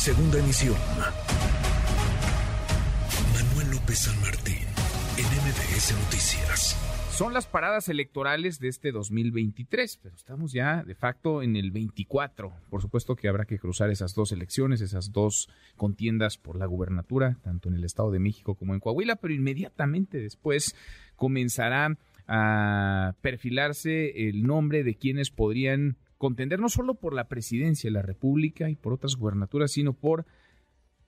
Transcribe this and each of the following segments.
Segunda emisión. Manuel López San Martín, en MBS Noticias. Son las paradas electorales de este 2023, pero estamos ya de facto en el 24. Por supuesto que habrá que cruzar esas dos elecciones, esas dos contiendas por la gubernatura, tanto en el Estado de México como en Coahuila, pero inmediatamente después comenzará a perfilarse el nombre de quienes podrían contender no solo por la presidencia de la República y por otras gubernaturas, sino por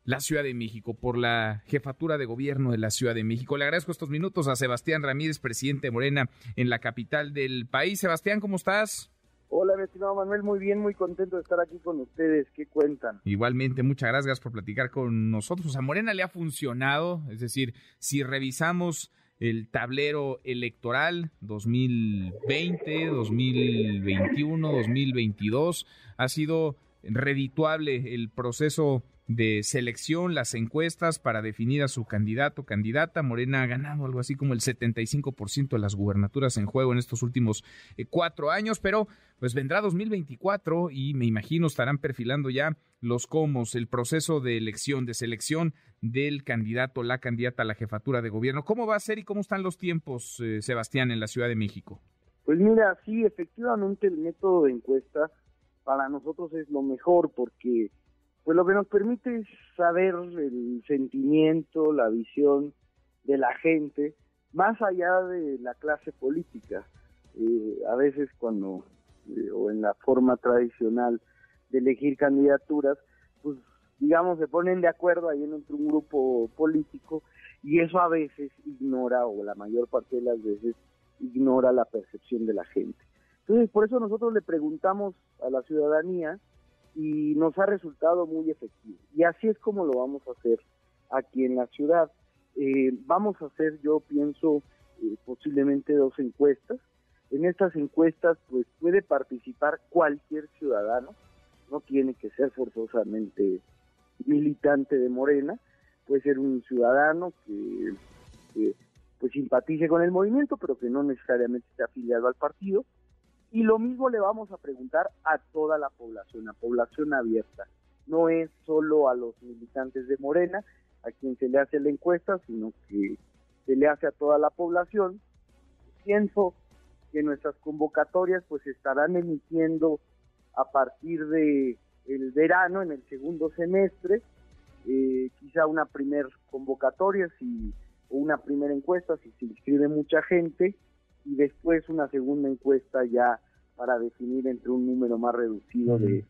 la Ciudad de México, por la jefatura de gobierno de la Ciudad de México. Le agradezco estos minutos a Sebastián Ramírez, presidente de Morena en la capital del país. Sebastián, ¿cómo estás? Hola, mi estimado Manuel, muy bien, muy contento de estar aquí con ustedes. ¿Qué cuentan? Igualmente, muchas gracias por platicar con nosotros. A Morena le ha funcionado, es decir, si revisamos el tablero electoral 2020, 2021, 2022. Ha sido redituable el proceso de selección, las encuestas para definir a su candidato, candidata. Morena ha ganado algo así como el 75% de las gubernaturas en juego en estos últimos eh, cuatro años, pero pues vendrá 2024 y me imagino estarán perfilando ya los comos, el proceso de elección, de selección del candidato, la candidata a la jefatura de gobierno. ¿Cómo va a ser y cómo están los tiempos, eh, Sebastián, en la Ciudad de México? Pues mira, sí, efectivamente el método de encuesta para nosotros es lo mejor porque pues lo que nos permite es saber el sentimiento, la visión de la gente, más allá de la clase política. Eh, a veces cuando, eh, o en la forma tradicional de elegir candidaturas, pues digamos se ponen de acuerdo ahí entre un grupo político y eso a veces ignora, o la mayor parte de las veces, ignora la percepción de la gente. Entonces, por eso nosotros le preguntamos a la ciudadanía, y nos ha resultado muy efectivo. Y así es como lo vamos a hacer aquí en la ciudad. Eh, vamos a hacer, yo pienso, eh, posiblemente dos encuestas. En estas encuestas, pues puede participar cualquier ciudadano, no tiene que ser forzosamente militante de Morena, puede ser un ciudadano que, que pues simpatice con el movimiento, pero que no necesariamente esté afiliado al partido y lo mismo le vamos a preguntar a toda la población, a población abierta. No es solo a los militantes de Morena a quien se le hace la encuesta, sino que se le hace a toda la población. Pienso que nuestras convocatorias pues estarán emitiendo a partir de el verano, en el segundo semestre, eh, quizá una primer convocatoria si, o una primera encuesta si se inscribe mucha gente y después una segunda encuesta ya para definir entre un número más reducido de,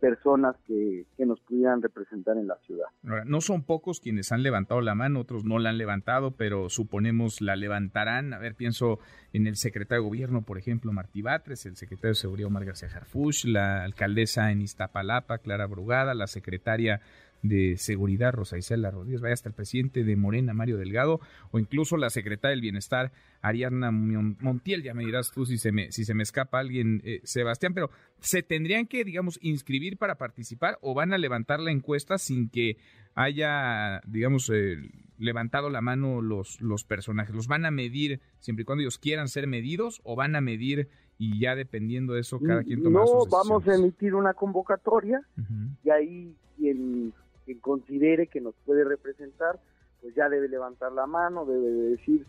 personas que, que, nos pudieran representar en la ciudad. no son pocos quienes han levantado la mano, otros no la han levantado, pero suponemos la levantarán. A ver, pienso en el secretario de Gobierno, por ejemplo, Martí Batres, el secretario de Seguridad Omar García Jarfush, la alcaldesa en Iztapalapa, Clara Brugada, la secretaria de Seguridad, Rosa Isela Rodríguez, vaya hasta el presidente de Morena, Mario Delgado, o incluso la secretaria del Bienestar, Ariadna Montiel, ya me dirás tú si se me, si se me escapa alguien, eh, Sebastián, pero ¿se tendrían que, digamos, inscribir para participar o van a levantar la encuesta sin que haya, digamos, eh, levantado la mano los, los personajes? ¿Los van a medir siempre y cuando ellos quieran ser medidos o van a medir y ya dependiendo de eso cada quien toma No, vamos a emitir una convocatoria y ahí quien quien considere que nos puede representar, pues ya debe levantar la mano, debe de decir,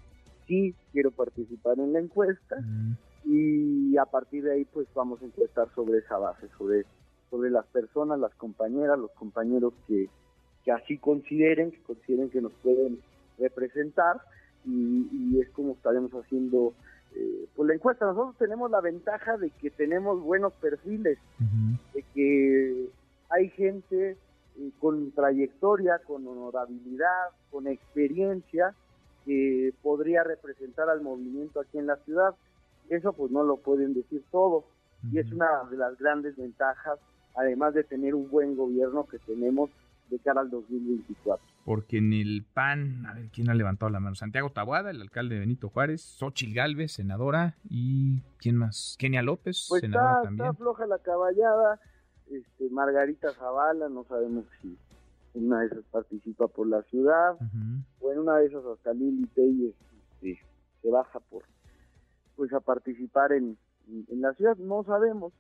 sí, quiero participar en la encuesta, mm. y a partir de ahí pues vamos a encuestar sobre esa base, sobre, sobre las personas, las compañeras, los compañeros que, que así consideren, que consideren que nos pueden representar, y, es como estaremos haciendo eh, pues la encuesta. Nosotros tenemos la ventaja de que tenemos buenos perfiles, de que hay gente con trayectoria, con honorabilidad, con experiencia, que podría representar al movimiento aquí en la ciudad. Eso pues no lo pueden decir todos y es una de las grandes ventajas, además de tener un buen gobierno que tenemos de cara al 2024. Porque en el PAN, a ver, ¿quién ha levantado la mano? Santiago Tabuada, el alcalde de Benito Juárez, Xochil Galvez, senadora, y ¿quién más? Kenia López, pues senadora está, también. Está floja la caballada, este, Margarita Zavala, no sabemos si en una de esas participa por la ciudad, o en una de esas hasta Lili Telles este, se baja por pues a participar en, en la ciudad, no sabemos,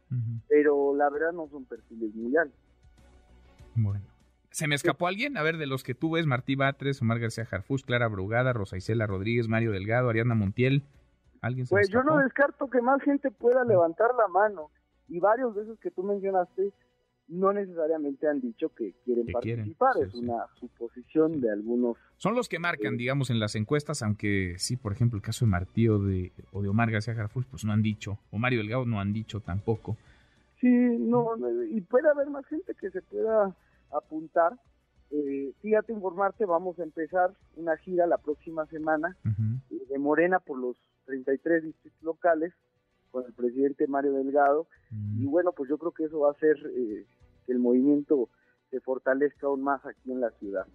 pero la verdad no son perfiles muy altos. Bueno. ¿Se me escapó alguien? A ver, de los que tú ves, Martí Batres, Omar García Jarfus, Clara Brugada, Rosa Isela Rodríguez, Mario Delgado, Ariana Montiel. ¿Alguien se Pues me yo no descarto que más gente pueda levantar la mano y varios de esos que tú mencionaste no necesariamente han dicho que quieren Que quieren, participar, sí, es sí. una suposición de algunos. Son los que marcan, Sí. digamos, en las encuestas, aunque sí, por ejemplo, el caso de Martí o de, o de Omar García Jarfus, pues no han dicho, o Mario Delgado no han dicho tampoco. Sí, no, y puede haber más gente que se pueda apuntar. Eh, fíjate informarte, vamos a empezar una gira la próxima semana eh, de Morena por los 33 distritos locales con el presidente Mario Delgado Mm. y bueno, pues yo creo que eso va a hacer eh, que el movimiento se fortalezca aún más aquí en la ciudad.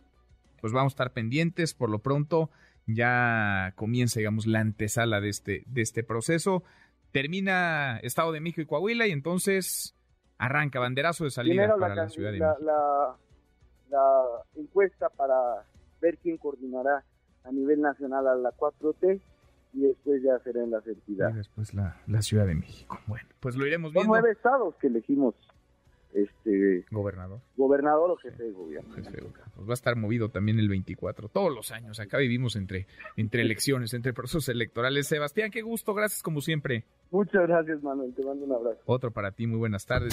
Pues vamos a estar pendientes, por lo pronto ya comienza, digamos, la antesala de este, de este proceso. Termina Estado de México y Coahuila y entonces arranca banderazo de salida Primero para la, la, Ciudad de la- México. la- la encuesta para ver quién coordinará a nivel nacional a la 4T y después ya será en las Y entidades. después la, la Ciudad de México. Bueno, pues lo iremos Son viendo. nueve estados que elegimos este Gobernador. gobernador o jefe de gobierno. jefe de gobierno. Pues va a estar movido también el 24, todos los años. Acá vivimos entre, entre elecciones, entre procesos electorales. Sebastián, qué gusto, gracias como siempre. Muchas gracias, Manuel. Te mando un abrazo. Otro para ti, muy buenas tardes.